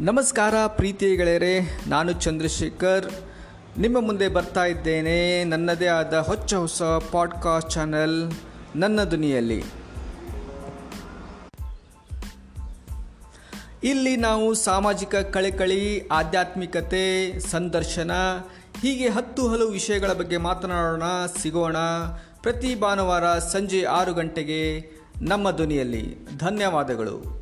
ನಮಸ್ಕಾರ ಪ್ರೀತಿಯ ಗೆಳೆಯರೇ, ನಾನು ಚಂದ್ರಶೇಖರ್. ನಿಮ್ಮ ಮುಂದೆ ಬರ್ತಾ ಇದ್ದೇನೆ ನನ್ನದೇ ಆದ ಹೊಚ್ಚ ಹೊಸ ಪಾಡ್ಕಾಸ್ಟ್ ಚಾನೆಲ್ ನನ್ನ ಧ್ವನಿಯಲ್ಲಿ. ಇಲ್ಲಿ ನಾವು ಸಾಮಾಜಿಕ ಕಳೆಕಳಿ, ಆಧ್ಯಾತ್ಮಿಕತೆ, ಸಂದರ್ಶನ, ಹೀಗೆ ಹತ್ತು ಹಲವು ವಿಷಯಗಳ ಬಗ್ಗೆ ಮಾತನಾಡೋಣ, ಸಿಗೋಣ ಪ್ರತಿ ಭಾನುವಾರ ಸಂಜೆ ಆರು ಗಂಟೆಗೆ ನಮ್ಮ ಧ್ವನಿಯಲ್ಲಿ. ಧನ್ಯವಾದಗಳು.